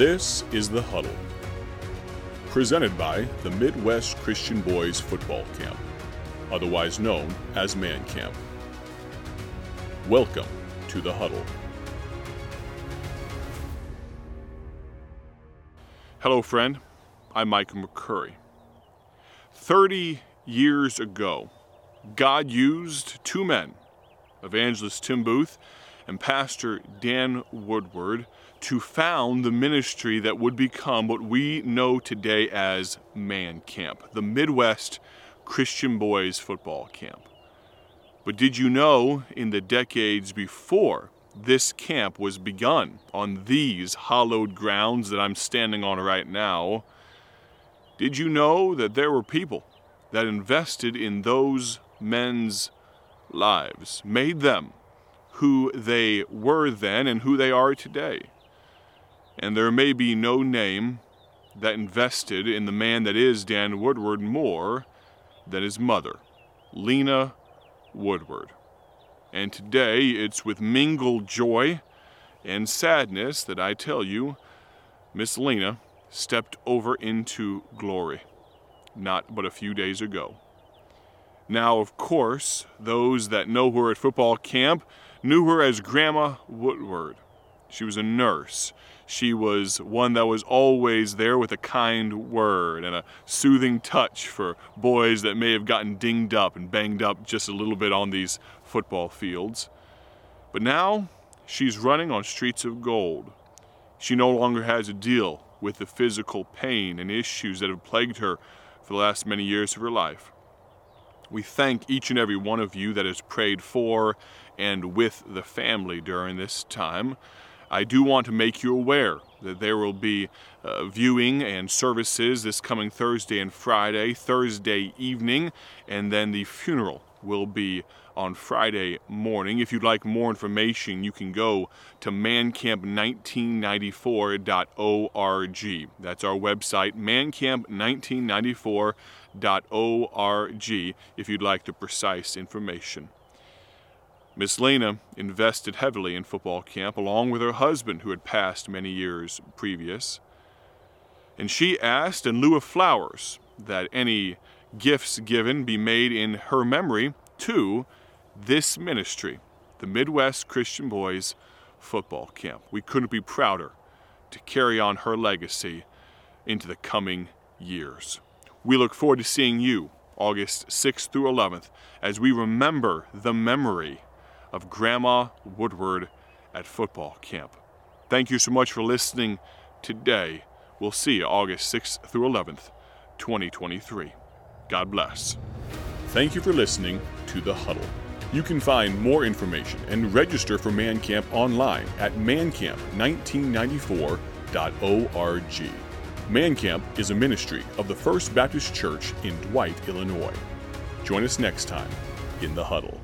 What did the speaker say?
This is The Huddle, presented by the Midwest Christian Boys Football Camp, otherwise known as Man Camp. Welcome to The Huddle. Hello, friend. I'm Michael McCurry. 30 years ago, God used two men, evangelist Tim Booth and Pastor Dan Woodward, to found the ministry that would become what we know today as Man Camp, the Midwest Christian Boys Football Camp. But did you know in the decades before this camp was begun on these hallowed grounds that I'm standing on right now? Did you know that there were people that invested in those men's lives, made them who they were then and who they are today. And there may be no name that invested in the man that is Dan Woodward more than his mother, Lena Woodward. And today it's with mingled joy and sadness that I tell you, Miss Lena stepped over into glory not but a few days ago. Now, of course, those that know her at football camp knew her as Grandma Woodward. She was a nurse. She was one that was always there with a kind word and a soothing touch for boys that may have gotten dinged up and banged up just a little bit on these football fields. But now she's running on streets of gold. She no longer has to deal with the physical pain and issues that have plagued her for the last many years of her life. We thank each and every one of you that has prayed for and with the family during this time. I do want to make you aware that there will be uh, viewing and services this coming Thursday and Friday, Thursday evening, and then the funeral will be on Friday morning. If you'd like more information, you can go to mancamp1994.org. That's our website, mancamp1994.org, if you'd like the precise information. Miss Lena invested heavily in football camp along with her husband, who had passed many years previous. And she asked, in lieu of flowers, that any gifts given be made in her memory to this ministry, the Midwest Christian Boys Football Camp. We couldn't be prouder to carry on her legacy into the coming years. We look forward to seeing you August 6th through 11th as we remember the memory of Grandma Woodward at football camp. Thank you so much for listening today. We'll see you August 6th through 11th, 2023. God bless. Thank you for listening to The Huddle. You can find more information and register for Man Camp online at mancamp1994.org. Man Camp is a ministry of the First Baptist Church in Dwight, Illinois. Join us next time in The Huddle.